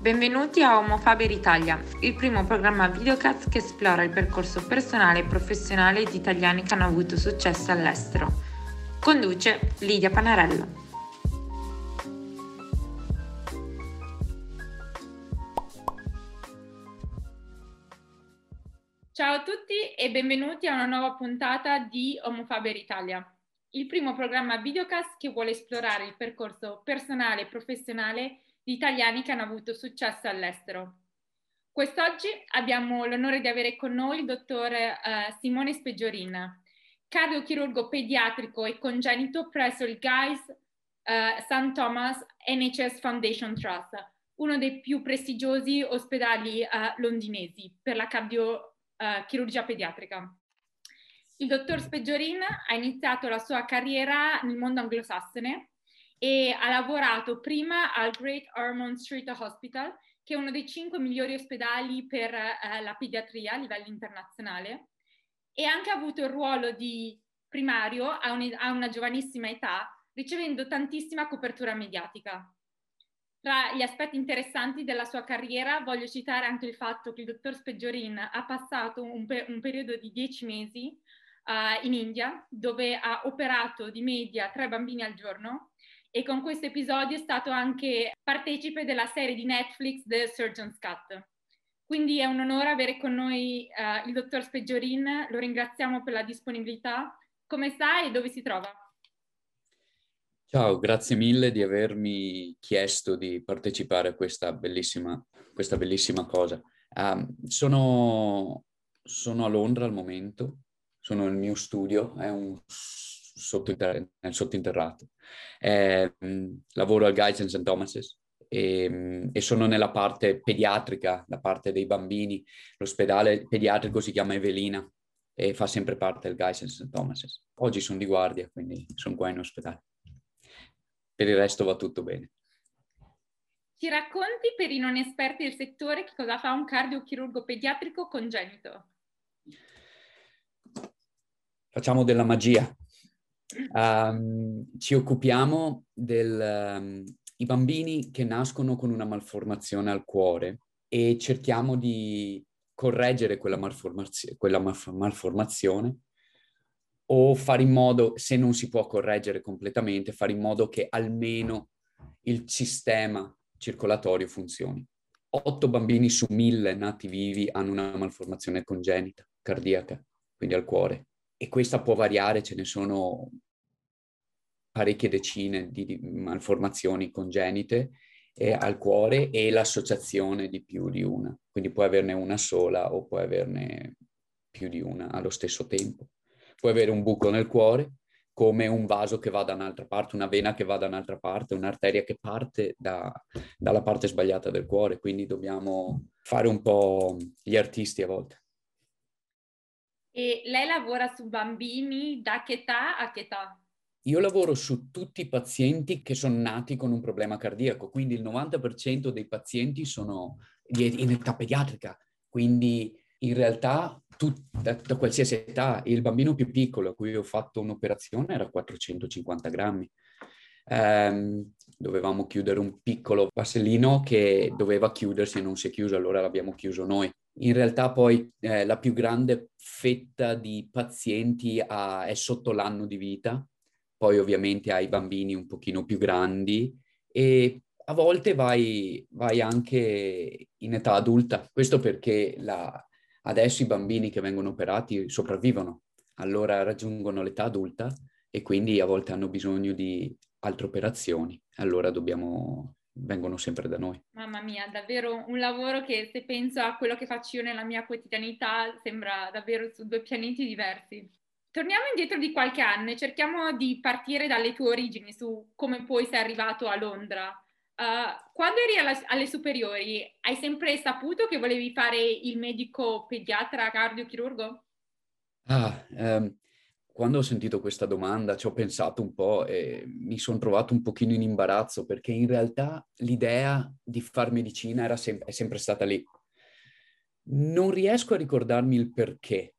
Benvenuti a Homo Faber Italia, il primo programma videocast che esplora il percorso personale e professionale di italiani che hanno avuto successo all'estero. Conduce Lidia Panarella. Ciao a tutti e benvenuti a una nuova puntata di Homo Faber Italia, il primo programma videocast che vuole esplorare il percorso personale e professionale italiani che hanno avuto successo all'estero. Quest'oggi abbiamo l'onore di avere con noi il dottor eh, Simone Speggiorin, cardiochirurgo pediatrico e congenito presso il Guy's eh, St. Thomas NHS Foundation Trust, uno dei più prestigiosi ospedali eh, londinesi per la cardiochirurgia pediatrica. Il dottor Speggiorin ha iniziato la sua carriera nel mondo anglosassone e ha lavorato prima al Great Ormond Street Hospital, che è uno dei cinque migliori ospedali per eh, la pediatria a livello internazionale, e ha anche avuto il ruolo di primario a, un, a una giovanissima età, ricevendo tantissima copertura mediatica. Tra gli aspetti interessanti della sua carriera voglio citare anche il fatto che il dottor Speggiorin ha passato un, pe- un periodo di dieci mesi uh, in India, dove ha operato di media tre bambini al giorno e con questo episodio è stato anche partecipe della serie di Netflix The Surgeon's Cut. Quindi è un onore avere con noi uh, il dottor Speggiorin, lo ringraziamo per la disponibilità. Come sta e dove si trova? Ciao, grazie mille di avermi chiesto di partecipare a questa bellissima, questa bellissima cosa. Um, sono, sono a Londra al momento, sono nel mio studio, è un sottointer- nel sottointerrato. Eh, lavoro al Guys and St. Thomas's e, e, sono nella parte pediatrica, la parte dei bambini. L'ospedale pediatrico si chiama Evelina e fa sempre parte del Guys and St. Thomas's. Oggi sono di guardia, quindi sono qua in ospedale. Per il resto va tutto bene. Ci racconti per i non esperti del settore che cosa fa un cardiochirurgo pediatrico congenito? Facciamo della magia. Um, ci occupiamo dei um, ehm, bambini che nascono con una malformazione al cuore e cerchiamo di correggere quella, malformazio- quella malf- malformazione o fare in modo, se non si può correggere completamente, fare in modo che almeno il sistema circolatorio funzioni. Otto bambini su mille nati vivi hanno una malformazione congenita cardiaca, quindi al cuore e questa può variare, ce ne sono parecchie decine di, di malformazioni congenite eh, al cuore e l'associazione di più di una. Quindi puoi averne una sola o puoi averne più di una allo stesso tempo. Puoi avere un buco nel cuore come un vaso che va da un'altra parte, una vena che va da un'altra parte, un'arteria che parte da, dalla parte sbagliata del cuore. Quindi dobbiamo fare un po' gli artisti a volte. E lei lavora su bambini da che età a che età? Io lavoro su tutti i pazienti che sono nati con un problema cardiaco, quindi il 90% dei pazienti sono in età pediatrica, quindi in realtà tu, da, qualsiasi età, il bambino più piccolo a cui ho fatto un'operazione era 450 grammi. Um, dovevamo chiudere un piccolo passellino che doveva chiudersi e non si è chiuso, allora l'abbiamo chiuso noi. In realtà poi eh, la più grande fetta di pazienti ha, è sotto l'anno di vita, poi ovviamente hai bambini un pochino più grandi e a volte vai, vai anche in età adulta. Questo perché la, adesso i bambini che vengono operati sopravvivono, allora raggiungono l'età adulta e quindi a volte hanno bisogno di altre operazioni, allora dobbiamo vengono sempre da noi. Mamma mia, davvero un lavoro che se penso a quello che faccio io nella mia quotidianità sembra davvero su due pianeti diversi. Torniamo indietro di qualche anno e cerchiamo di partire dalle tue origini su come poi sei arrivato a Londra. Uh, quando eri alla, alle superiori, hai sempre saputo che volevi fare il medico pediatra cardiochirurgo? Ah, um, quando ho sentito questa domanda ci ho pensato un po' e mi sono trovato un pochino in imbarazzo perché in realtà l'idea di far medicina sem- è sempre stata lì. Non riesco a ricordarmi il perché.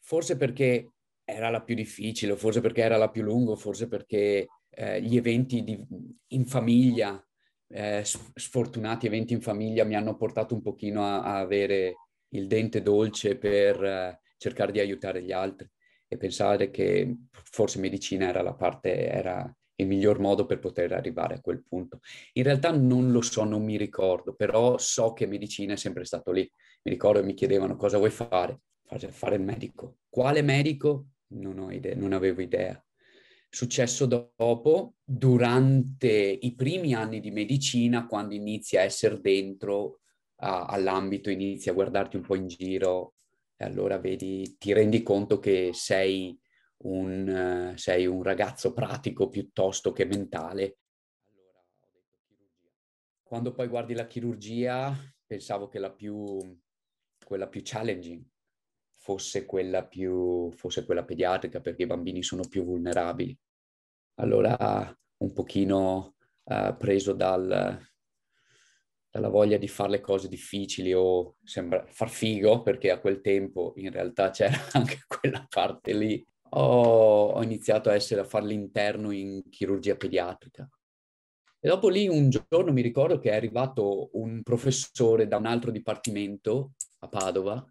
Forse perché era la più difficile, forse perché era la più lunga, forse perché eh, gli eventi di, in famiglia eh, sfortunati eventi in famiglia mi hanno portato un pochino a, a avere il dente dolce per eh, cercare di aiutare gli altri e pensare che forse medicina era la parte, era il miglior modo per poter arrivare a quel punto. In realtà non lo so, non mi ricordo, però so che medicina è sempre stato lì. Mi ricordo che mi chiedevano cosa vuoi fare? Fare il medico. Quale medico? Non ho idea, non avevo idea. Successo dopo, durante i primi anni di medicina, quando inizi a essere dentro a, all'ambito, inizi a guardarti un po' in giro e allora vedi, ti rendi conto che sei un, sei un ragazzo pratico piuttosto che mentale. Quando poi guardi la chirurgia, pensavo che la più, quella più challenging fosse quella più, fosse quella pediatrica perché i bambini sono più vulnerabili. Allora un pochino uh, preso dal, dalla voglia di fare le cose difficili o sembra far figo, perché a quel tempo in realtà c'era anche quella parte lì, ho, ho iniziato a essere a fare l'interno in chirurgia pediatrica. E dopo lì un giorno mi ricordo che è arrivato un professore da un altro dipartimento a Padova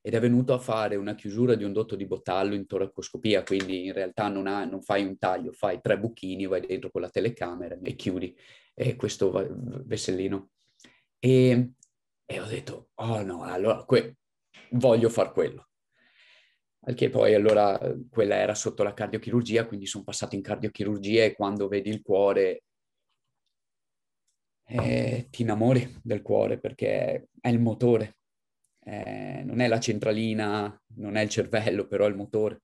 ed è venuto a fare una chiusura di un dotto di botallo in toracoscopia, quindi in realtà non, ha, non fai un taglio, fai tre buchini, vai dentro con la telecamera e chiudi e questo vessellino. E, e ho detto, oh no, allora que- voglio far quello. Anche poi allora quella era sotto la cardiochirurgia, quindi sono passato in cardiochirurgia e quando vedi il cuore eh, ti innamori del cuore perché è il motore. Eh, non è la centralina, non è il cervello, però è il motore.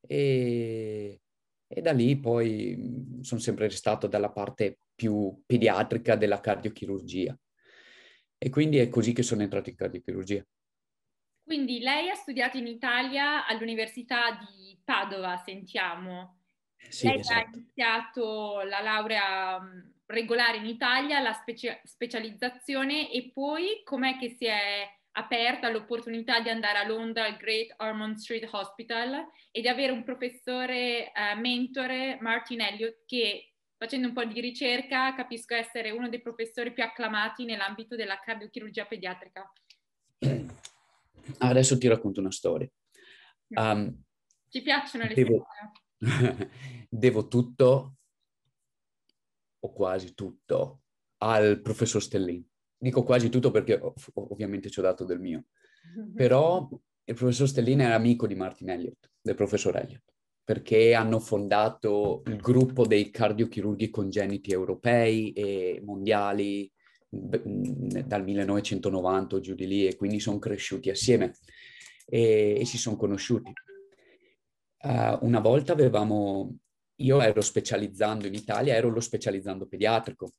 E, e da lì poi sono sempre restato dalla parte più pediatrica della cardiochirurgia. E quindi è così che sono entrato in cardiochirurgia. Quindi lei ha studiato in Italia all'Università di Padova, sentiamo. Sì, lei esatto. ha iniziato la laurea mm, regolare in Italia, la specie- specializzazione e poi com'è che si è aperta l'opportunità di andare a Londra al Great Ormond Street Hospital e di avere un professore eh, mentore, Martin Elliott, che facendo un po' di ricerca, capisco essere uno dei professori più acclamati nell'ambito della cardiochirurgia pediatrica. Adesso ti racconto una storia. Um, Ci piacciono le devo, devo tutto, o quasi tutto, al professor Stellini. Dico quasi tutto perché ovviamente ci ho dato del mio. Però il professor Stellini era amico di Martin Elliott, del professor Elliott perché hanno fondato il gruppo dei cardiochirurghi congeniti europei e mondiali dal 1990 giù di lì e quindi sono cresciuti assieme e, e si sono conosciuti. Uh, una volta avevamo, io ero specializzando in Italia, ero lo specializzando pediatrico.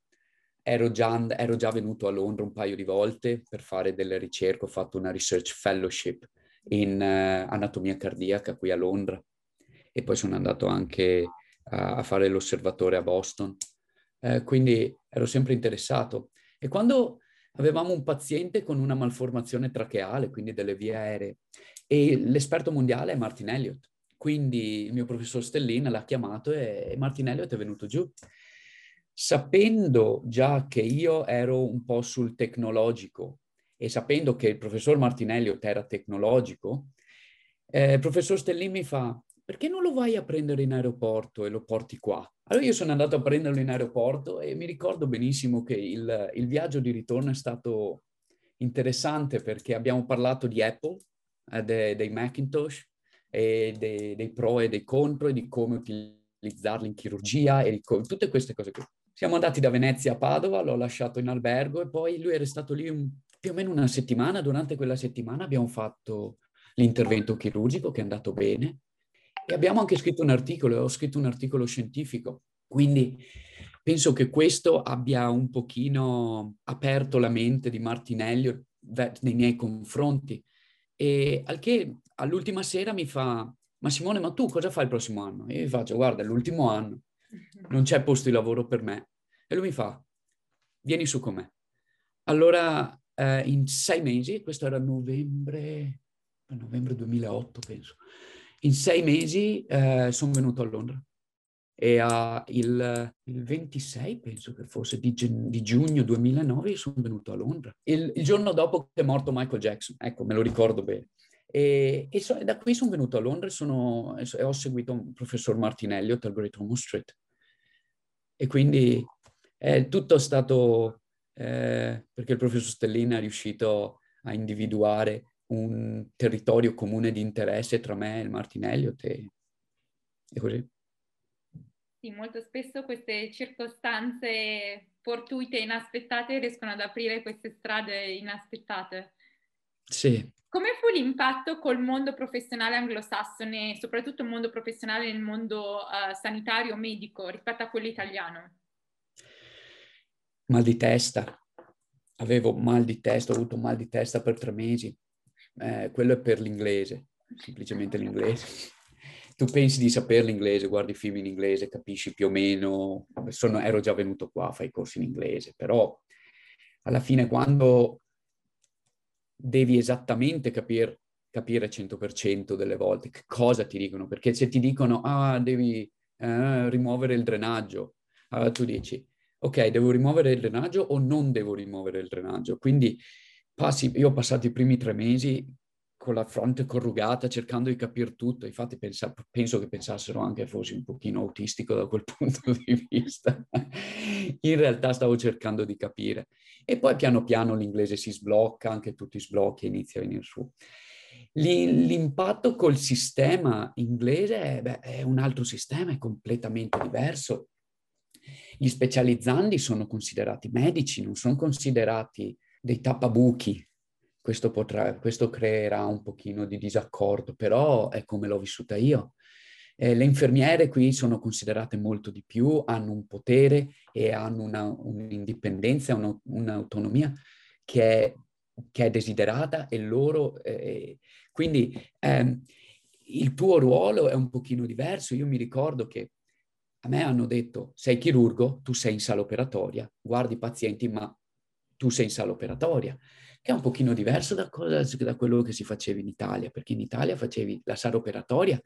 Ero già, ero già venuto a Londra un paio di volte per fare delle ricerche, ho fatto una research fellowship in uh, anatomia cardiaca qui a Londra e poi sono andato anche a, a fare l'osservatore a Boston. Eh, quindi ero sempre interessato. E quando avevamo un paziente con una malformazione tracheale, quindi delle vie aeree, e l'esperto mondiale è Martin Elliott. Quindi il mio professor Stellina l'ha chiamato e Martin Elliott è venuto giù. Sapendo già che io ero un po' sul tecnologico e sapendo che il professor Martin Elliott era tecnologico, eh, il professor Stellin mi fa, perché non lo vai a prendere in aeroporto e lo porti qua? Allora io sono andato a prenderlo in aeroporto e mi ricordo benissimo che il, il viaggio di ritorno è stato interessante perché abbiamo parlato di Apple, eh, de, dei Macintosh, e dei, dei, pro e dei contro e di come utilizzarli in chirurgia e co- tutte queste cose qui. Siamo andati da Venezia a Padova, l'ho lasciato in albergo e poi lui era stato lì un, più o meno una settimana. Durante quella settimana abbiamo fatto l'intervento chirurgico che è andato bene e abbiamo anche scritto un articolo, ho scritto un articolo scientifico, quindi penso che questo abbia un pochino aperto la mente di Martinelli nei miei confronti. E al che all'ultima sera mi fa, ma Simone, ma tu cosa fai il prossimo anno? E io gli faccio, guarda, è l'ultimo anno, non c'è posto di lavoro per me. E lui mi fa, vieni su con me. Allora, eh, in sei mesi, questo era novembre, novembre 2008 penso, in sei mesi eh, sono venuto a Londra. e uh, il, il, 26, penso che fosse, di, di, giugno 2009 io sono venuto a Londra. Il, il, giorno dopo che è morto Michael Jackson, ecco, me lo ricordo bene. E, e so, da qui sono venuto a Londra e, sono, e ho seguito un professor Martinelli al Great Ormond Street. E quindi è tutto stato eh, perché il professor Stellina è riuscito a individuare un territorio comune di interesse tra me e il Martin Elliott e, e così. Sì, molto spesso queste circostanze fortuite e inaspettate riescono ad aprire queste strade inaspettate. Sì. Come fu l'impatto col mondo professionale anglosassone, soprattutto il mondo professionale nel mondo uh, sanitario medico rispetto a quello italiano? Mal di testa. Avevo mal di testa, ho avuto mal di testa per tre mesi. Eh, quello è per l'inglese, semplicemente l'inglese tu pensi di sapere l'inglese, guardi film in inglese, capisci più o meno, sono, ero già venuto qua, fai corsi in inglese, però alla fine quando devi esattamente capire, capire 100% delle volte che cosa ti dicono, perché se ti dicono, ah, devi eh, rimuovere il drenaggio, allora tu dici, ok, devo rimuovere il drenaggio o non devo rimuovere il drenaggio? Quindi passi, io ho passato i primi tre mesi con la fronte corrugata, cercando di capire tutto. Infatti pensa, penso che pensassero anche che fossi un pochino autistico da quel punto di vista. In realtà stavo cercando di capire. E poi piano piano l'inglese si sblocca, anche tu ti sblocchi e inizia a venire su. L'impatto col sistema inglese beh, è un altro sistema, è completamente diverso. Gli specializzandi sono considerati medici, non sono considerati dei tappabuchi, questo, potrà, questo creerà un pochino di disaccordo, però è come l'ho vissuta io. Eh, le infermiere qui sono considerate molto di più, hanno un potere e hanno una, un'indipendenza, una, un'autonomia che è, che è, desiderata e loro... Eh, quindi ehm, il tuo ruolo è un pochino diverso. Io mi ricordo che a me hanno detto sei chirurgo, tu sei in sala operatoria, guardi i pazienti, ma tu sei in sala operatoria che è un pochino diverso da, cosa, da quello che si faceva in Italia, perché in Italia facevi la sala operatoria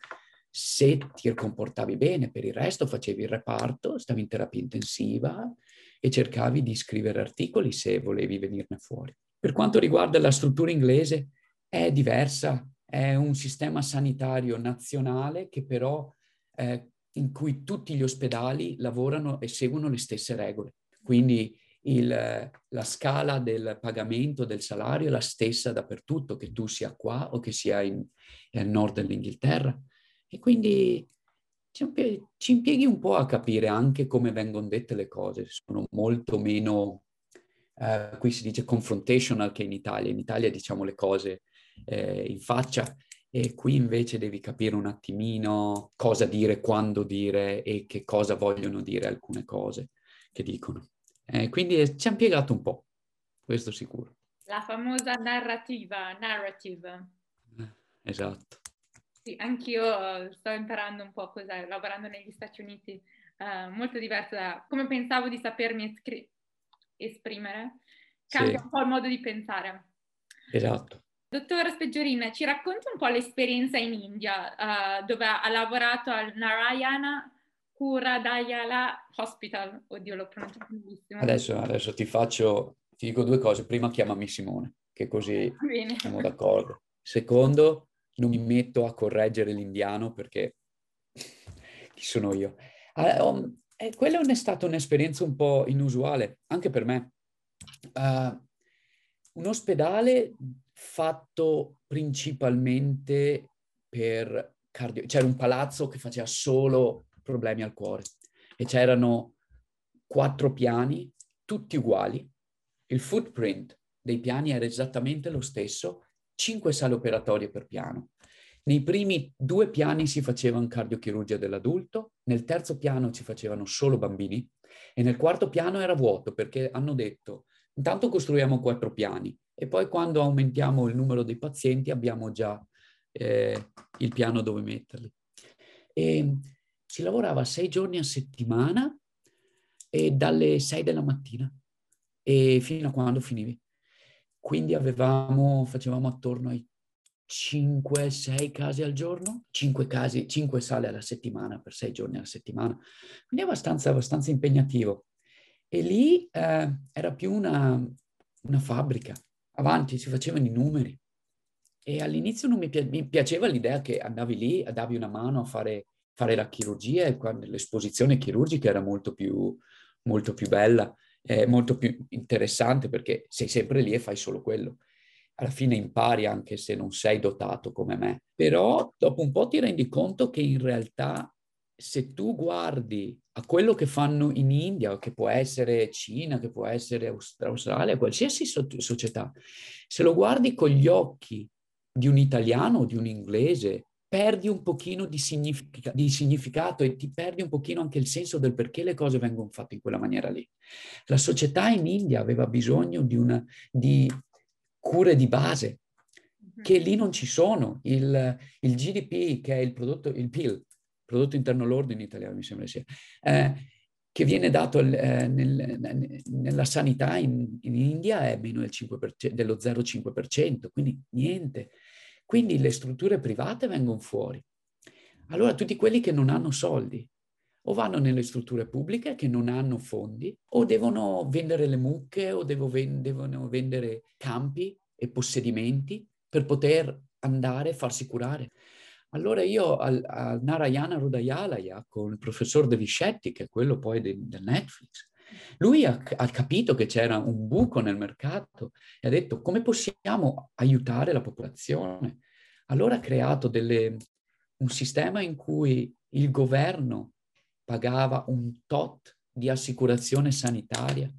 se ti comportavi bene, per il resto facevi il reparto, stavi in terapia intensiva e cercavi di scrivere articoli se volevi venirne fuori. Per quanto riguarda la struttura inglese, è diversa, è un sistema sanitario nazionale che però eh, in cui tutti gli ospedali lavorano e seguono le stesse regole. Quindi il, la scala del pagamento del salario è la stessa dappertutto, che tu sia qua o che sia in, al nord dell'Inghilterra. E quindi ci impieghi un po' a capire anche come vengono dette le cose. Sono molto meno, eh, qui si dice confrontational che in Italia. In Italia diciamo le cose eh, in faccia e qui invece devi capire un attimino cosa dire, quando dire e che cosa vogliono dire alcune cose che dicono. Eh, quindi ci ha impiegato un po', questo sicuro. La famosa narrativa, narrative. Eh, esatto. Sì, anch'io sto imparando un po' cos'è, lavorando negli Stati Uniti, uh, molto diverso da come pensavo di sapermi escri- esprimere. Cambia sì. un po' il modo di pensare. Esatto. Dottora Speggiorina, ci racconta un po' l'esperienza in India, uh, dove ha lavorato al Narayana Kuradayala Hospital. Oddio, l'ho pronunciato benissimo. Adesso, adesso ti faccio, ti dico due cose. Prima chiamami Simone, che così Bene. siamo d'accordo. Secondo, non mi metto a correggere l'indiano perché chi sono io? Ah, um, eh, quella è stata un'esperienza un po' inusuale, anche per me. Uh, un ospedale fatto principalmente per cardio... C'era un palazzo che faceva solo problemi al cuore. E c'erano quattro piani, tutti uguali. Il footprint dei piani era esattamente lo stesso, cinque sale operatorie per piano. Nei primi due piani si faceva cardiochirurgia dell'adulto, nel terzo piano ci facevano solo bambini e nel quarto piano era vuoto perché hanno detto intanto costruiamo quattro piani e poi quando aumentiamo il numero dei pazienti abbiamo già eh, il piano dove metterli. E si lavorava sei giorni a settimana e dalle sei della mattina e fino a quando finivi. Quindi avevamo, facevamo attorno ai 5-6 casi al giorno, 5 casi, 5 sale alla settimana per 6 giorni alla settimana, quindi abbastanza, abbastanza impegnativo. E lì eh, era più una, una fabbrica, avanti si facevano i numeri. E all'inizio non mi, pi- mi, piaceva l'idea che andavi lì, davi una mano a fare, fare la chirurgia e quando l'esposizione chirurgica era molto più, molto più bella, eh, molto più interessante perché sei sempre lì e fai solo quello alla fine impari anche se non sei dotato come me. Però dopo un po' ti rendi conto che in realtà se tu guardi a quello che fanno in India, che può essere Cina, che può essere Australia, qualsiasi so- società, se lo guardi con gli occhi di un italiano o di un inglese, perdi un pochino di, signific- di, significato e ti perdi un pochino anche il senso del perché le cose vengono fatte in quella maniera lì. La società in India aveva bisogno di, una, di cure di base, mhm. che lì non ci sono. Il, il GDP, che è il prodotto, il PIL, prodotto interno lordo in italiano mi sembra sia, eh, che viene dato eh, nel, nella sanità in, in, India è meno del 5%, dello 0,5%, quindi niente. Quindi le strutture private vengono fuori. Allora tutti quelli che non hanno soldi o vanno nelle strutture pubbliche che non hanno fondi o devono vendere le mucche o devono vendere campi e possedimenti per poter andare a farsi curare. Allora io al, al Narayana Rudayalaya con il professor De Viscetti, che è quello poi del de Netflix, lui ha, ha, capito che c'era un buco nel mercato e ha detto come possiamo aiutare la popolazione. Allora ha creato delle, un sistema in cui il governo pagava un tot di assicurazione sanitaria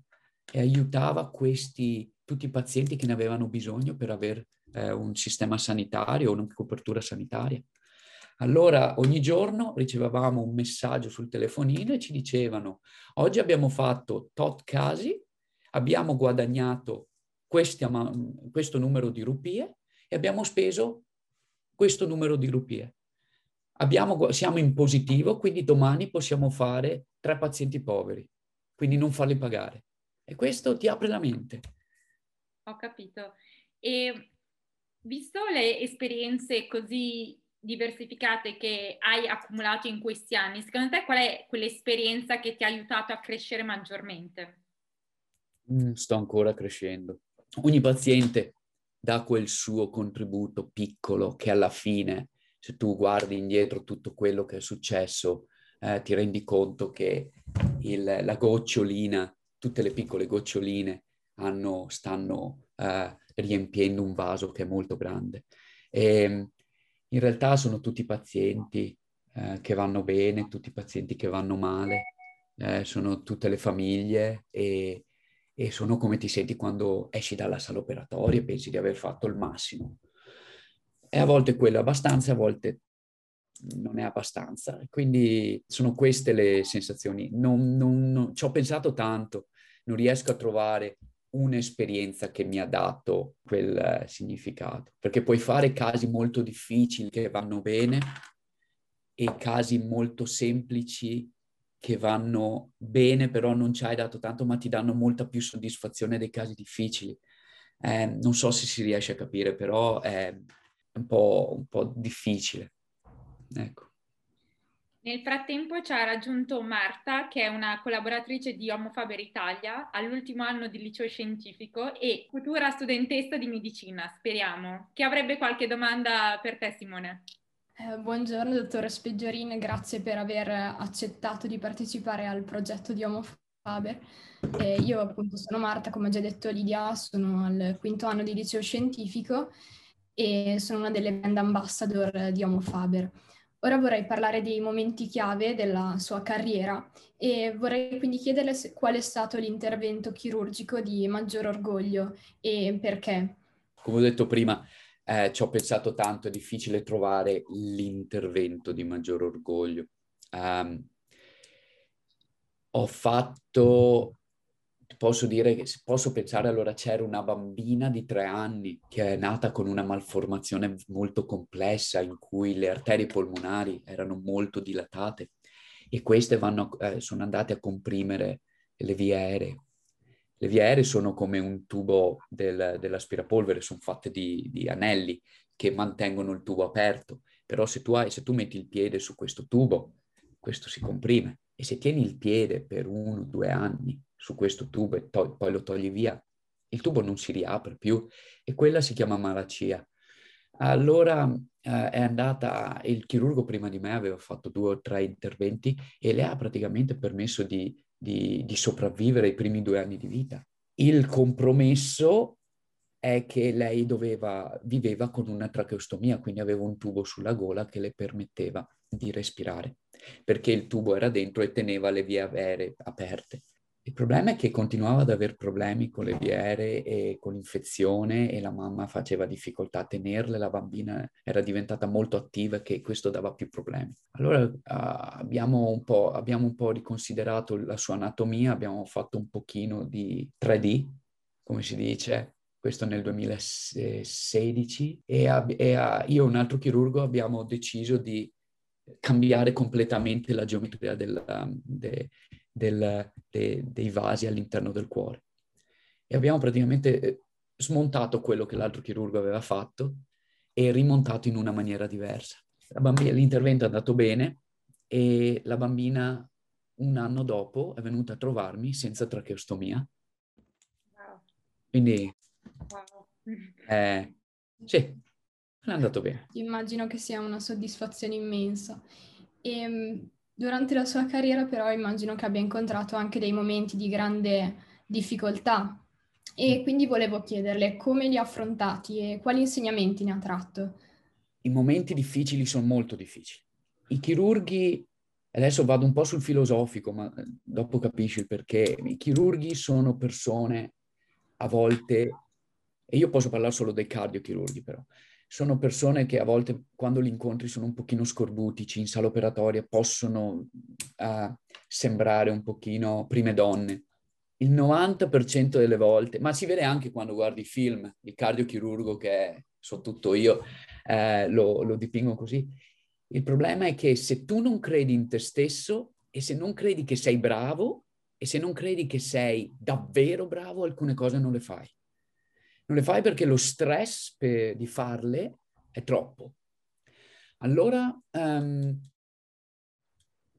e aiutava questi, tutti i pazienti che ne avevano bisogno per avere eh, un sistema sanitario una copertura sanitaria. Allora ogni giorno ricevavamo un messaggio sul telefonino e ci dicevano oggi abbiamo fatto tot casi, abbiamo guadagnato questi, questo numero di rupie e abbiamo speso questo numero di rupie abbiamo, siamo in positivo, quindi domani possiamo fare tre pazienti poveri, quindi non farli pagare. E questo ti apre la mente. Ho capito. E visto le esperienze così diversificate che hai accumulato in questi anni, secondo te qual è quell'esperienza che ti ha aiutato a crescere maggiormente? Mm, sto ancora crescendo. Ogni paziente dà quel suo contributo piccolo che alla fine se tu guardi indietro tutto quello che è successo, eh, ti rendi conto che il, la gocciolina, tutte le piccole goccioline hanno, stanno eh, riempiendo un vaso che è molto grande. E, in realtà sono tutti pazienti eh, che vanno bene, tutti pazienti che vanno male, eh, sono tutte le famiglie e, e sono come ti senti quando esci dalla sala operatoria e pensi di aver fatto il massimo e a volte quello è abbastanza, a volte non è abbastanza. Quindi sono queste le sensazioni. Non, non, non, ci ho pensato tanto, non riesco a trovare un'esperienza che mi ha dato quel eh, significato, perché puoi fare casi molto difficili che vanno bene e casi molto semplici che vanno bene, però non ci hai dato tanto, ma ti danno molta più soddisfazione dei casi difficili. Eh, non so se si riesce a capire, però eh, un po', un po difficile. Ecco. Nel frattempo ci ha raggiunto Marta, che è una collaboratrice di Homo Faber Italia, all'ultimo anno di liceo scientifico e futura studentessa di medicina, speriamo, che avrebbe qualche domanda per te, Simone. Eh, buongiorno, dottora Speggiorin, grazie per aver accettato di partecipare al progetto di Homo Faber. Eh, io appunto sono Marta, come ha già detto Lidia, sono al quinto anno di liceo scientifico e sono una delle brand ambassador di Homo Faber. Ora vorrei parlare dei momenti chiave della sua carriera e vorrei quindi chiederle qual è stato l'intervento chirurgico di maggior orgoglio e perché. Come ho detto prima, eh, ci ho pensato tanto, è difficile trovare l'intervento di maggior orgoglio. Um, ho fatto posso dire che posso pensare allora c'era una bambina di tre anni che è nata con una malformazione molto complessa in cui le arterie polmonari erano molto dilatate e queste vanno, eh, sono andate a comprimere le vie aeree. Le vie aeree sono come un tubo del, dell'aspirapolvere, sono fatte di, di anelli che mantengono il tubo aperto, però se tu, hai, se tu metti il piede su questo tubo, questo si comprime e se tieni il piede per uno o due anni su questo tubo e to- poi lo togli via, il tubo non si riapre più e quella si chiama malacia. Allora eh, è andata, il chirurgo prima di me aveva fatto due o tre interventi e le ha praticamente permesso di, di, di sopravvivere i primi due anni di vita. Il compromesso è che lei doveva, viveva con una tracheostomia, quindi aveva un tubo sulla gola che le permetteva di respirare, perché il tubo era dentro e teneva le vie aeree aperte. Il problema è che continuava ad avere problemi con le vie aeree e con l'infezione e la mamma faceva difficoltà a tenerle, la bambina era diventata molto attiva e questo dava più problemi. Allora uh, abbiamo, un po', abbiamo un po' riconsiderato la sua anatomia, abbiamo fatto un pochino di 3D, come si dice, questo nel 2016, e, a, e a, io e un altro chirurgo abbiamo deciso di cambiare completamente la geometria del, de, del, de, dei vasi all'interno del cuore. E abbiamo praticamente eh, smontato quello che l'altro chirurgo aveva fatto e rimontato in una maniera diversa. Bambina, l'intervento è andato bene e la bambina un anno dopo è venuta a trovarmi senza tracheostomia. Wow. Quindi, wow. eh, sì, è andato bene. Immagino che sia una soddisfazione immensa. E ehm, Durante la sua carriera però immagino che abbia incontrato anche dei momenti di grande difficoltà e quindi volevo chiederle come li ha affrontati e quali insegnamenti ne ha tratto. I momenti difficili sono molto difficili. I chirurghi, adesso vado un po' sul filosofico, ma eh, dopo capisci il perché, i chirurghi sono persone a volte, e io posso parlare solo dei cardiochirurghi però, sono persone che a volte quando li incontri sono un pochino scorbutici, in sala operatoria possono uh, sembrare un pochino prime donne. Il 90% delle volte, ma si vede anche quando guardi film, il cardiochirurgo che so tutto io, eh, lo, lo dipingo così. Il problema è che se tu non credi in te stesso e se non credi che sei bravo e se non credi che sei davvero bravo, alcune cose non le fai. Non le fai perché lo stress per, di farle è troppo. Allora um,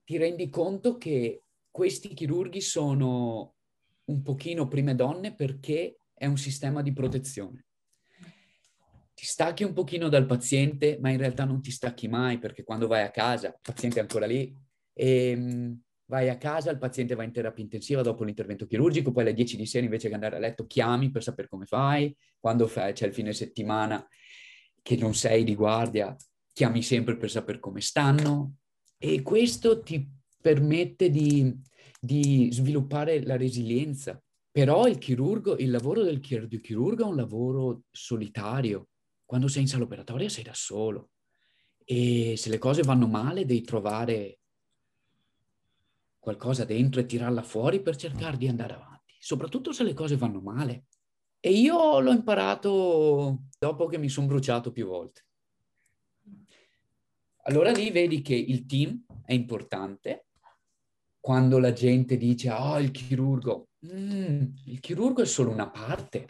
ti rendi conto che questi chirurghi sono un pochino prime donne perché è un sistema di protezione. Ti stacchi un pochino dal paziente, ma in realtà non ti stacchi mai perché quando vai a casa il paziente è ancora lì e um, vai a casa, il paziente va in terapia intensiva dopo l'intervento chirurgico, poi alle 10 di sera invece che andare a letto chiami per sapere come fai, quando fai, c'è il fine settimana che non sei di guardia, chiami sempre per sapere come stanno e questo ti permette di, di sviluppare la resilienza. Però il chirurgo, il lavoro del chirurgo è un lavoro solitario. Quando sei in sala operatoria sei da solo e se le cose vanno male devi trovare qualcosa dentro e tirarla fuori per cercare di andare avanti, soprattutto se le cose vanno male. E io l'ho imparato dopo che mi sono bruciato più volte. Allora lì vedi che il team è importante. Quando la gente dice, oh, il chirurgo, mm, il chirurgo è solo una parte.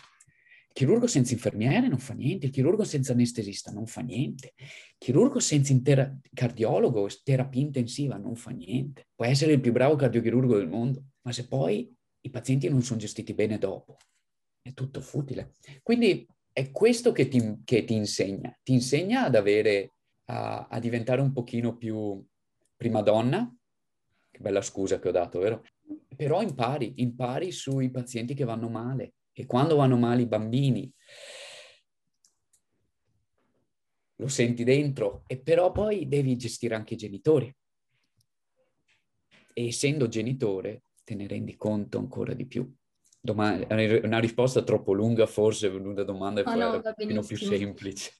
Il chirurgo senza infermiere non fa niente, il chirurgo senza anestesista non fa niente, il chirurgo senza intera- cardiologo, terapia intensiva non fa niente. Può essere il più bravo cardiochirurgo del mondo, ma se poi i pazienti non sono gestiti bene dopo, è tutto futile. Quindi è questo che ti, che ti insegna, ti insegna ad avere, a, a diventare un pochino più prima donna, che bella scusa che ho dato, vero? Però impari, impari sui pazienti che vanno male, e quando vanno male i bambini lo senti dentro, e però poi devi gestire anche i genitori. E essendo genitore te ne rendi conto ancora di più. Domani, una risposta troppo lunga, forse è venuta domanda poi no, più semplice.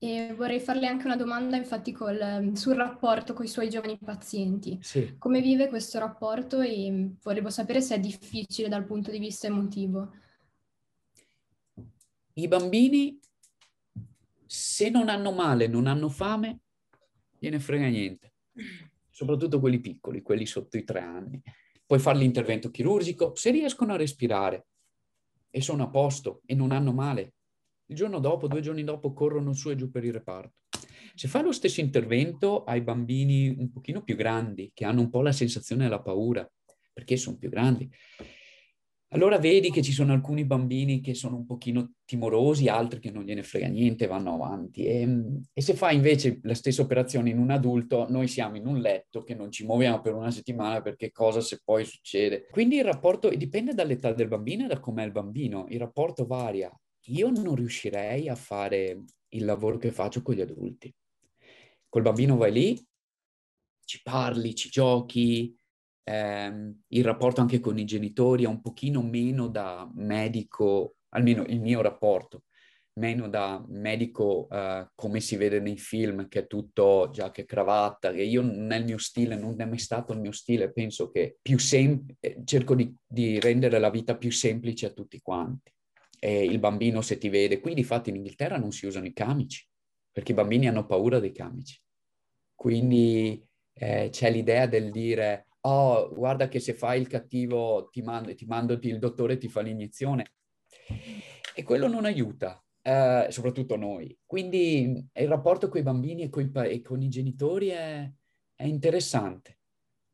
E vorrei farle anche una domanda, infatti, col, sul rapporto con i suoi giovani pazienti. Sì. Come vive questo rapporto e volevo sapere se è difficile dal punto di vista emotivo. I bambini, se non hanno male, non hanno fame, gliene frega niente. Soprattutto quelli piccoli, quelli sotto i tre anni. Puoi fare l'intervento chirurgico, se riescono a respirare e sono a posto e non hanno male, il giorno dopo, due giorni dopo, corrono su e giù per il reparto. Se fai lo stesso intervento ai bambini un pochino più grandi, che hanno un po' la sensazione della paura, perché sono più grandi, allora vedi che ci sono alcuni bambini che sono un pochino timorosi, altri che non gliene frega niente, vanno avanti. E, e, se fai invece la stessa operazione in un adulto, noi siamo in un letto che non ci muoviamo per una settimana perché cosa se poi succede. Quindi il rapporto dipende dall'età del bambino e da com'è il bambino, il rapporto varia. Io non riuscirei a fare il lavoro che faccio con gli adulti. Col bambino vai lì, ci parli, ci giochi, ehm, il rapporto anche con i genitori è un pochino meno da medico, almeno il mio rapporto, meno da medico uh, come si vede nei film, che è tutto giacca e cravatta, che io non è il mio stile, non è mai stato il mio stile, penso che più sem- eh, cerco di, di, rendere la vita più semplice a tutti quanti. E il bambino se ti vede, qui di fatto in Inghilterra non si usano i camici, perché i bambini hanno paura dei camici. Quindi eh, c'è l'idea del dire oh, guarda che se fai il cattivo ti mando, ti mando il dottore ti fa l'iniezione. E quello non aiuta, eh, soprattutto noi. Quindi il rapporto con i bambini e, coi, e con i genitori è, è, interessante,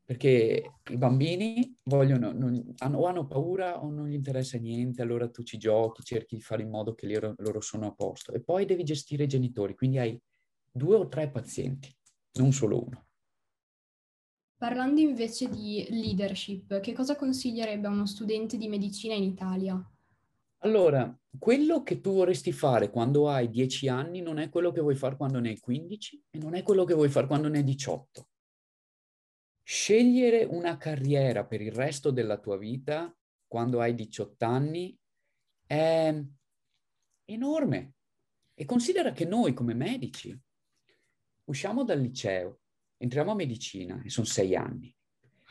perché i bambini vogliono, non, hanno, o hanno paura o non gli interessa niente, allora tu ci giochi, cerchi di fare in modo che loro, loro sono a posto. E poi devi gestire i genitori, quindi hai due o tre pazienti, non solo uno. Parlando invece di leadership, che cosa consiglierebbe a uno studente di medicina in Italia? Allora, quello che tu vorresti fare quando hai 10 anni non è quello che vuoi fare quando ne hai 15 e non è quello che vuoi fare quando ne hai 18. Scegliere una carriera per il resto della tua vita quando hai 18 anni è enorme. E considera che noi come medici usciamo dal liceo, entriamo a medicina e sono sei anni,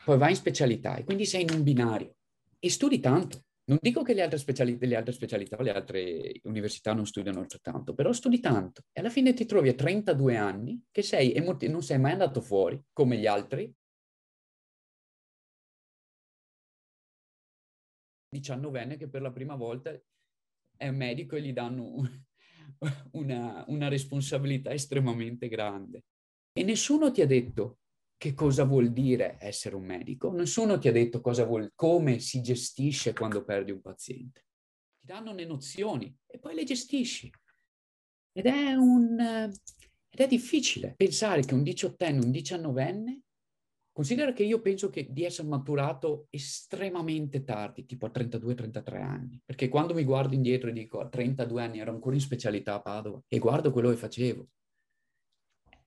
poi vai in specialità e quindi sei in un binario e studi tanto. Non dico che le altre, speciali- le altre specialità, le altre università non studiano altrettanto, però studi tanto e alla fine ti trovi a 32 anni che sei e non sei mai andato fuori come gli altri. 19enne che per la prima volta è medico e gli danno una, una responsabilità estremamente grande. E nessuno ti ha detto che cosa vuol dire essere un medico, nessuno ti ha detto vuol, come si gestisce quando perdi un paziente. Ti danno le nozioni e poi le gestisci. Ed è, un, ed è difficile pensare che un diciottenne, un diciannovenne, considera che io penso che di essere maturato estremamente tardi, tipo a 32-33 anni, perché quando mi guardo indietro e dico a 32 anni ero ancora in specialità a Padova e guardo quello che facevo,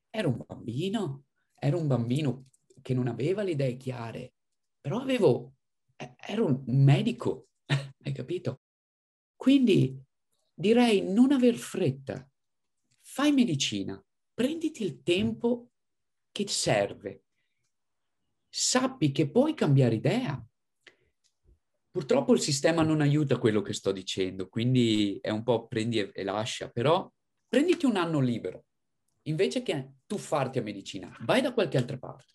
ero un bambino, ero un bambino che non aveva le idee chiare, però avevo, eh, ero un medico, hai capito? Quindi direi non aver fretta, fai medicina, prenditi il tempo che serve, sappi che puoi cambiare idea. Purtroppo il sistema non aiuta quello che sto dicendo, quindi è un po' prendi e, e lascia, però prenditi un anno libero invece che tu farti a medicina, vai da qualche altra parte,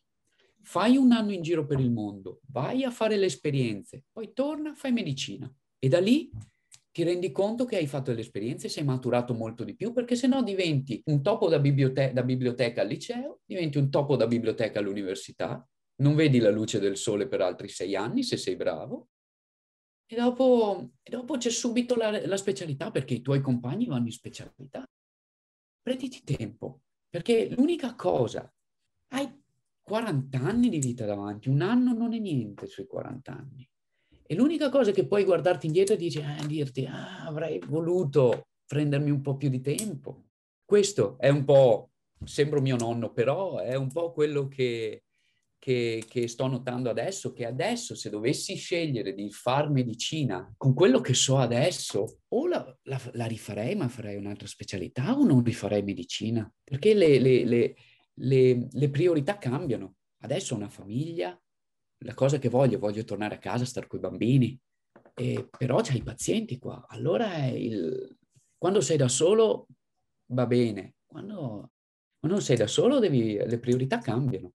fai un anno in giro per il mondo, vai a fare le esperienze, poi torna, fai medicina e da lì ti rendi conto che hai fatto delle esperienze, sei maturato molto di più, perché se no diventi un topo da, bibliote- da biblioteca al liceo, diventi un topo da biblioteca all'università, non vedi la luce del sole per altri sei anni se sei bravo, e dopo, e dopo c'è subito la, la specialità, perché i tuoi compagni vanno in specialità prenditi tempo, perché l'unica cosa, hai 40 anni di vita davanti, un anno non è niente sui 40 anni. E l'unica cosa che puoi guardarti indietro e dici, eh, dirti, ah, avrei voluto prendermi un po' più di tempo. Questo è un po', sembro mio nonno, però è un po' quello che, che, che, sto notando adesso, che adesso se dovessi scegliere di far medicina con quello che so adesso, o la, la, la rifarei ma farei un'altra specialità o non rifarei medicina, perché le, le, le, le priorità cambiano. Adesso ho una famiglia, la cosa che voglio, voglio tornare a casa, stare con i bambini, e, però c'hai i pazienti qua. Allora il, quando sei da solo va bene, quando, quando sei da solo devi, le priorità cambiano.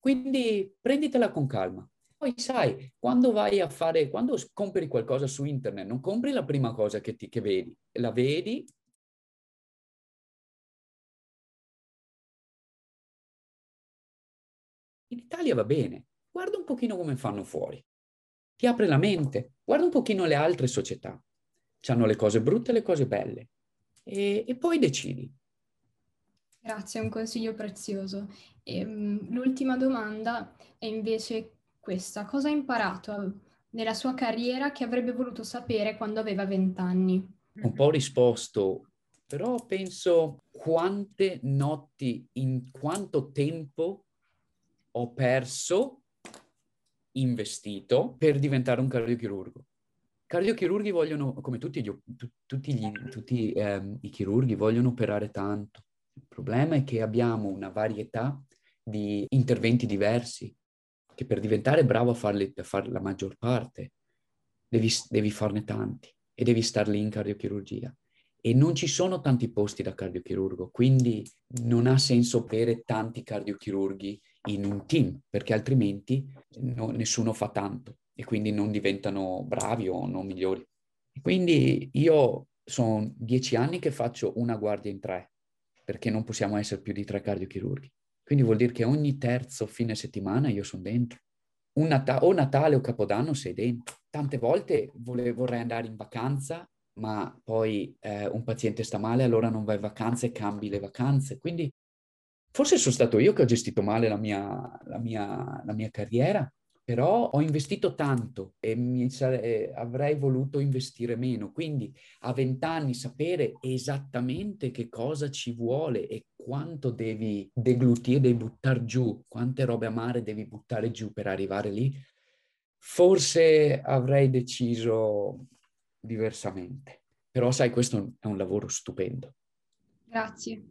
Quindi prenditela con calma. Poi sai, quando vai a fare, quando compri qualcosa su internet, non compri la prima cosa che, ti, che vedi, la vedi In Italia va bene, guarda un pochino come fanno fuori. Ti apre la mente, guarda un pochino le altre società. C'hanno le cose brutte e le cose belle. E, e, poi decidi. Grazie, è un consiglio prezioso. E, um, l'ultima domanda è invece questa. Cosa ha imparato nella sua carriera che avrebbe voluto sapere quando aveva vent'anni? Un po' risposto, però penso quante notti, in quanto tempo ho perso, investito per diventare un cardiochirurgo. Cardiochirurghi vogliono, come tutti, gli, tutti, gli, tutti ehm, i chirurghi, vogliono operare tanto. Il problema è che abbiamo una varietà di interventi diversi, che per diventare bravo a farli, a fare la maggior parte, devi, devi farne tanti e devi star lì in cardiochirurgia. E non ci sono tanti posti da cardiochirurgo, quindi non ha senso avere tanti cardiochirurghi in un team, perché altrimenti no, nessuno fa tanto e quindi non diventano bravi o non migliori. Quindi io sono dieci anni che faccio una guardia in tre, perché non possiamo essere più di tre cardiochirurghi. Quindi vuol dire che ogni terzo fine settimana io sono dentro. Un Nat- o Natale o Capodanno sei dentro. Tante volte vole- vorrei andare in vacanza, ma poi eh, un paziente sta male, allora non vai in vacanza e cambi le vacanze. Quindi forse sono stato io che ho gestito male la mia, la mia, la mia carriera, però ho investito tanto e sare- avrei voluto investire meno. Quindi a vent'anni sapere esattamente che cosa ci vuole e quanto devi deglutire, devi buttare giù, quante robe amare devi buttare giù per arrivare lì, forse avrei deciso diversamente. Però sai, questo è un lavoro stupendo. Grazie.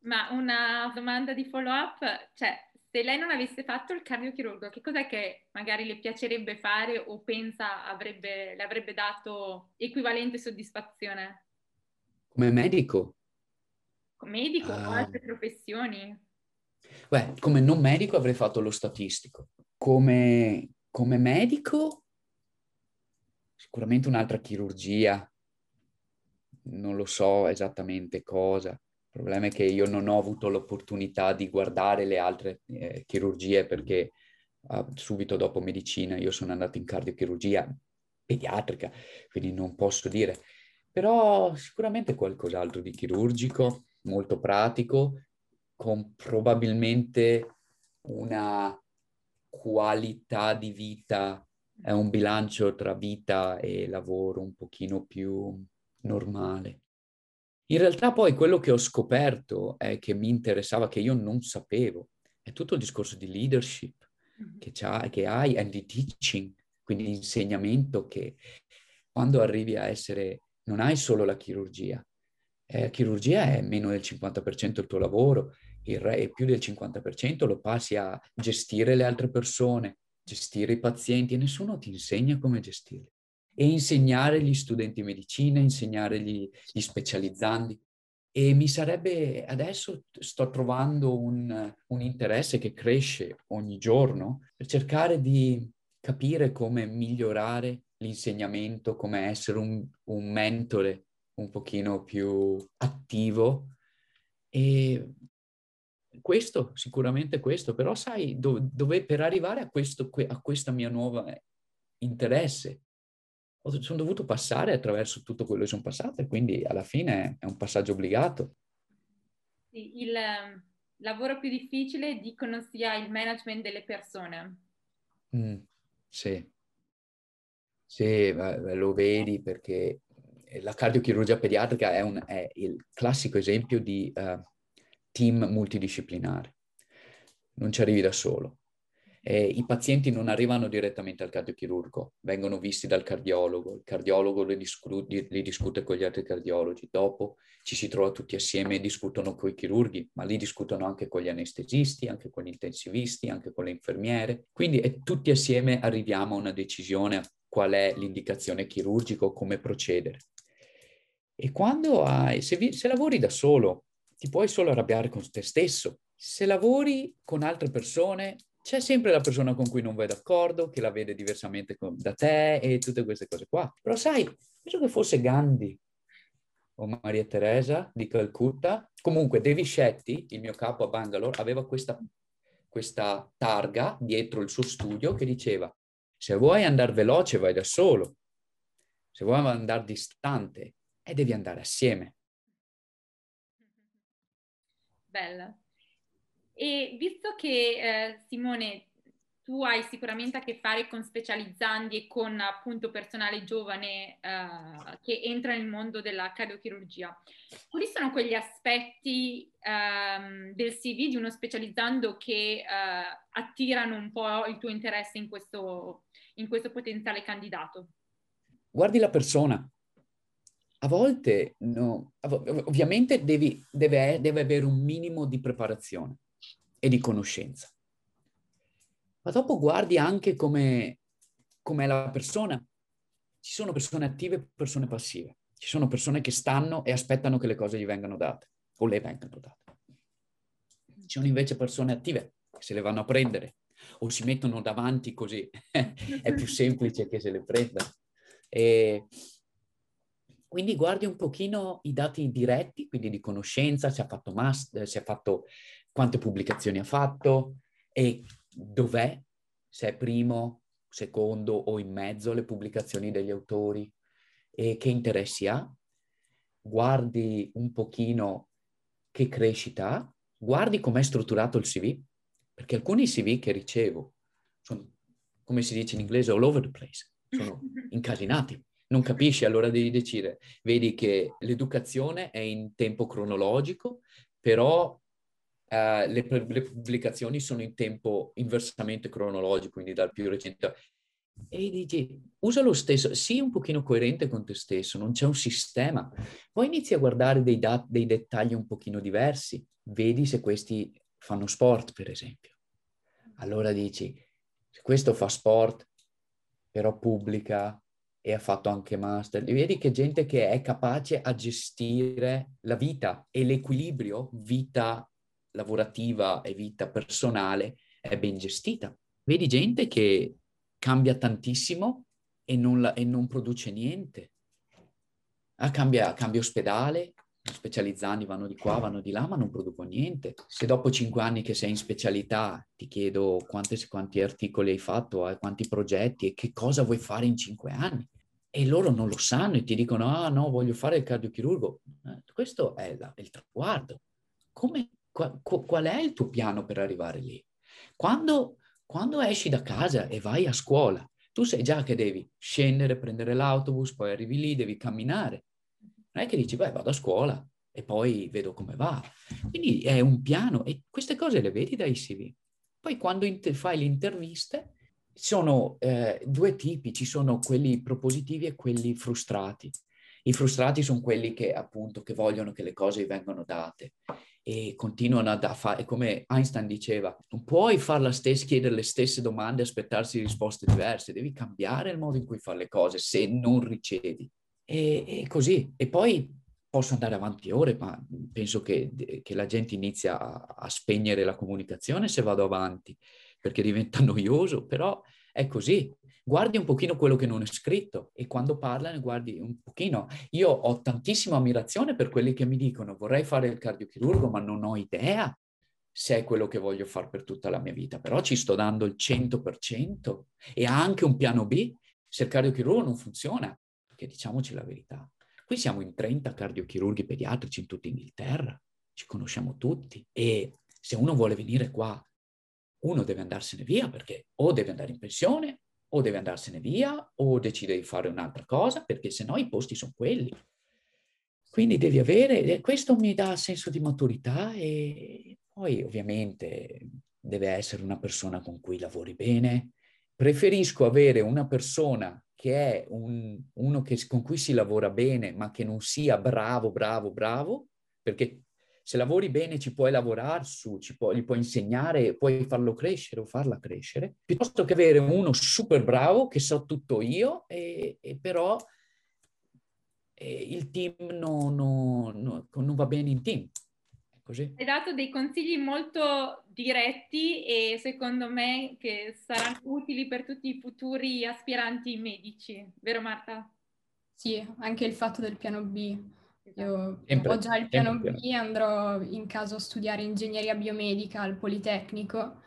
Ma una domanda di follow up, cioè se lei non avesse fatto il cardiochirurgo, che cos'è che magari le piacerebbe fare o pensa avrebbe, le avrebbe dato equivalente soddisfazione? Come medico? Come medico uh, o altre professioni? Beh, come non medico avrei fatto lo statistico. Come, come medico sicuramente un'altra chirurgia, non lo so esattamente cosa. Il problema è che io non ho avuto l'opportunità di guardare le altre eh, chirurgie perché uh, subito dopo medicina io sono andato in cardiochirurgia pediatrica, quindi non posso dire. Però sicuramente qualcos'altro di chirurgico, molto pratico, con probabilmente una qualità di vita, è un bilancio tra vita e lavoro un pochino più normale. In realtà poi quello che ho scoperto è che mi interessava, che io non sapevo, è tutto il discorso di leadership mm-hmm. che, che hai e di teaching, quindi insegnamento che quando arrivi a essere, non hai solo la chirurgia, eh, chirurgia è meno del 50% il tuo lavoro, il re, e più del 50% lo passi a gestire le altre persone, gestire i pazienti e nessuno ti insegna come gestirli e insegnare gli studenti di medicina, insegnare gli, gli specializzandi. E mi sarebbe, adesso sto trovando un, un interesse che cresce ogni giorno per cercare di capire come migliorare l'insegnamento, come essere un, un mentore un pochino più attivo. E questo, sicuramente questo, però sai, dove, dove per arrivare a questo, a questa mia nuova interesse, sono dovuto passare attraverso tutto quello che sono passato e quindi alla fine è un passaggio obbligato. Il ehm, lavoro più difficile dicono sia il management delle persone. Mm, sì, sì, lo vedi perché la cardiochirurgia pediatrica è, un, è il classico esempio di uh, team multidisciplinare. Non ci arrivi da solo eh, i pazienti non arrivano direttamente al cardiochirurgo, vengono visti dal cardiologo, il cardiologo li, discu- li discute con gli altri cardiologi, dopo ci si trova tutti assieme e discutono con i chirurghi, ma lì discutono anche con gli anestesisti, anche con gli intensivisti, anche con le infermiere, quindi tutti assieme arriviamo a una decisione qual è l'indicazione chirurgica o come procedere. E quando hai, se, vi, se lavori da solo, ti puoi solo arrabbiare con te stesso. Se lavori con altre persone, c'è sempre la persona con cui non vai d'accordo, che la vede diversamente da te e tutte queste cose qua. Però sai, penso che fosse Gandhi o Maria Teresa di Calcutta, comunque Devi Shetty, il mio capo a Bangalore, aveva questa questa targa dietro il suo studio che diceva se vuoi andare veloce vai da solo, se vuoi andare distante e devi andare assieme. Bella. E visto che eh, Simone tu hai sicuramente a che fare con specializzandi e con appunto personale giovane uh, che entra nel mondo della cardiochirurgia. Quali sono quegli aspetti um, del CV di uno specializzando che uh, attirano un po' il tuo interesse in questo, in questo potenziale candidato? Guardi la persona. A volte, no, ovviamente devi, deve, deve avere un minimo di preparazione e di conoscenza ma dopo guardi anche come, come la persona. Ci sono persone attive e persone passive. Ci sono persone che stanno e aspettano che le cose gli vengano date o le vengano date. Ci sono invece persone attive che se le vanno a prendere o si mettono davanti così è più semplice che se le prendano. E quindi guardi un pochino i dati diretti, quindi di conoscenza, se ha fatto master, se ha fatto quante pubblicazioni ha fatto e dov'è, se è primo, secondo o in mezzo alle pubblicazioni degli autori e che interessi ha, guardi un pochino che crescita ha, guardi com'è strutturato il CV, perché alcuni CV che ricevo sono, come si dice in inglese, all over the place, sono incasinati. Non capisci, allora devi decidere. Vedi che l'educazione è in tempo cronologico, però Uh, le, le, pubblicazioni sono in tempo inversamente cronologico, quindi dal più recente. E dici, usa lo stesso, sii un pochino coerente con te stesso, non c'è un sistema. Poi inizi a guardare dei, dat- dei dettagli un pochino diversi, vedi se questi fanno sport, per esempio. Allora dici, se questo fa sport, però pubblica e ha fatto anche master, vedi che gente che è capace a gestire la vita e l'equilibrio vita lavorativa e vita personale è ben gestita. Vedi gente che cambia tantissimo e non, la, e non produce niente. Ah, cambia, cambia ospedale, specializzandi vanno di qua, vanno di là, ma non producono niente. Se dopo cinque anni che sei in specialità ti chiedo quanti, quanti articoli hai fatto, eh, quanti progetti e che cosa vuoi fare in cinque anni, e loro non lo sanno e ti dicono, ah no, voglio fare il cardiochirurgo. Eh, questo è, la, è il traguardo. Come qual, qual è il tuo piano per arrivare lì? Quando, quando esci da casa e vai a scuola, tu sai già che devi scendere, prendere l'autobus, poi arrivi lì, devi camminare. Non è che dici, beh, vado a scuola e poi vedo come va. Quindi è un piano e queste cose le vedi dai CV. Poi quando inter- fai le interviste, sono eh, due tipi, ci sono quelli propositivi e quelli frustrati. I frustrati sono quelli che appunto che vogliono che le cose vengano date e continuano a fare, come Einstein diceva, non puoi stessa, chiedere le stesse domande e aspettarsi risposte diverse, devi cambiare il modo in cui fare le cose se non ricevi. E, e così, e poi posso andare avanti ore, ma penso che, che la gente inizia a, a spegnere la comunicazione se vado avanti, perché diventa noioso, però è così. Guardi un pochino quello che non è scritto e quando parlano guardi un pochino. Io ho tantissima ammirazione per quelli che mi dicono vorrei fare il cardiochirurgo ma non ho idea se è quello che voglio fare per tutta la mia vita, però ci sto dando il 100% e anche un piano B se il cardiochirurgo non funziona, perché diciamoci la verità, qui siamo in 30 cardiochirurghi pediatrici in tutta Inghilterra, ci conosciamo tutti e se uno vuole venire qua, uno deve andarsene via perché o deve andare in pensione o deve andarsene via o decide di fare un'altra cosa, perché se no i posti sono quelli. Quindi devi avere, questo mi dà senso di maturità e poi ovviamente deve essere una persona con cui lavori bene. Preferisco avere una persona che è un, uno che, con cui si lavora bene, ma che non sia bravo, bravo, bravo, perché se lavori bene ci puoi lavorare su, ci puoi, gli puoi insegnare, puoi farlo crescere o farla crescere, piuttosto che avere uno super bravo che so tutto io e, e però e il team no, no, no, non va bene in team. Così. Hai dato dei consigli molto diretti e secondo me che saranno utili per tutti i futuri aspiranti medici, vero Marta? Sì, anche il fatto del piano B io sempre, ho già il piano B, andrò in caso a studiare ingegneria biomedica al Politecnico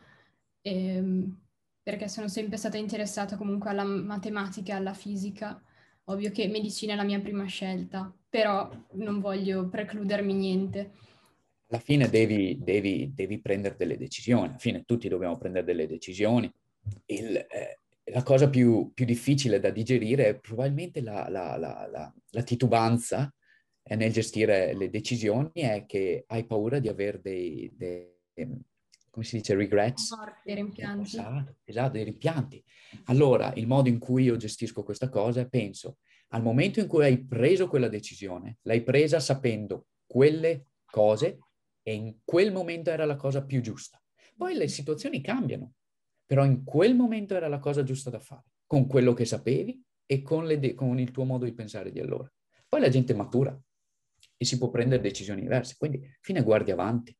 ehm, perché sono sempre stata interessata comunque alla matematica e alla fisica. Ovvio che medicina è la mia prima scelta, però non voglio precludermi niente. Alla fine devi, devi, devi prendere delle decisioni, alla fine tutti dobbiamo prendere delle decisioni. Il, eh, la cosa più, più, difficile da digerire è probabilmente la, la, la, la titubanza nel gestire le decisioni, è che hai paura di avere dei, dei come si dice, regrets? Dei rimpianti. Esatto, esatto, dei rimpianti. Allora, il modo in cui io gestisco questa cosa è, penso, al momento in cui hai preso quella decisione, l'hai presa sapendo quelle cose e in quel momento era la cosa più giusta. Poi le situazioni cambiano, però in quel momento era la cosa giusta da fare, con quello che sapevi e con, de- con il tuo modo di pensare di allora. Poi la gente matura e si può prendere decisioni diverse, quindi fine guardi avanti.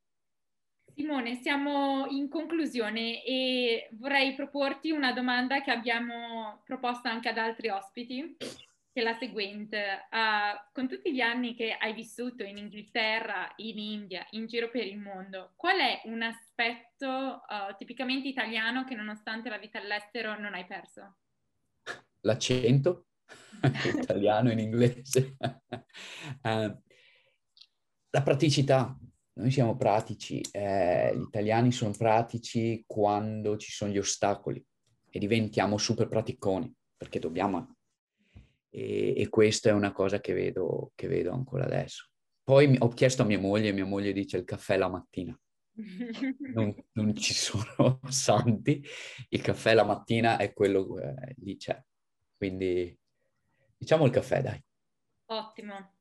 Simone, siamo in conclusione e vorrei proporti una domanda che abbiamo proposto anche ad altri ospiti, che è la seguente. Uh, con tutti gli anni che hai vissuto in Inghilterra, in India, in giro per il mondo, qual è un aspetto uh, tipicamente italiano che nonostante la vita all'estero non hai perso? L'accento italiano in inglese. uh, la praticità, noi siamo pratici, eh, gli italiani sono pratici quando ci sono gli ostacoli e diventiamo super praticoni perché dobbiamo. E, e questa è una cosa che vedo, che vedo ancora adesso. Poi ho chiesto a mia moglie, mia moglie dice il caffè la mattina. Non, non ci sono santi, il caffè la mattina è quello eh, lì c'è. Quindi diciamo il caffè, dai. Ottimo.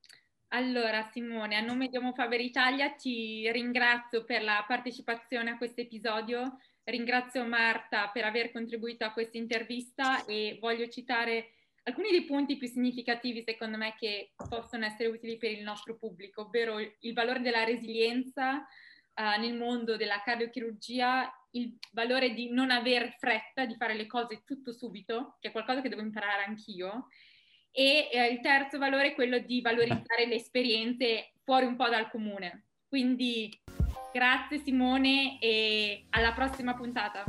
Allora Simone, a nome di Omofaber Italia ti ringrazio per la partecipazione a questo episodio, ringrazio Marta per aver contribuito a questa intervista e voglio citare alcuni dei punti più significativi secondo me che possono essere utili per il nostro pubblico, ovvero il valore della resilienza uh, nel mondo della cardiochirurgia, il valore di non aver fretta, di fare le cose tutto subito, che è qualcosa che devo imparare anch'io, e eh, il terzo valore è quello di valorizzare le esperienze fuori un po' dal comune. Quindi grazie Simone e alla prossima puntata.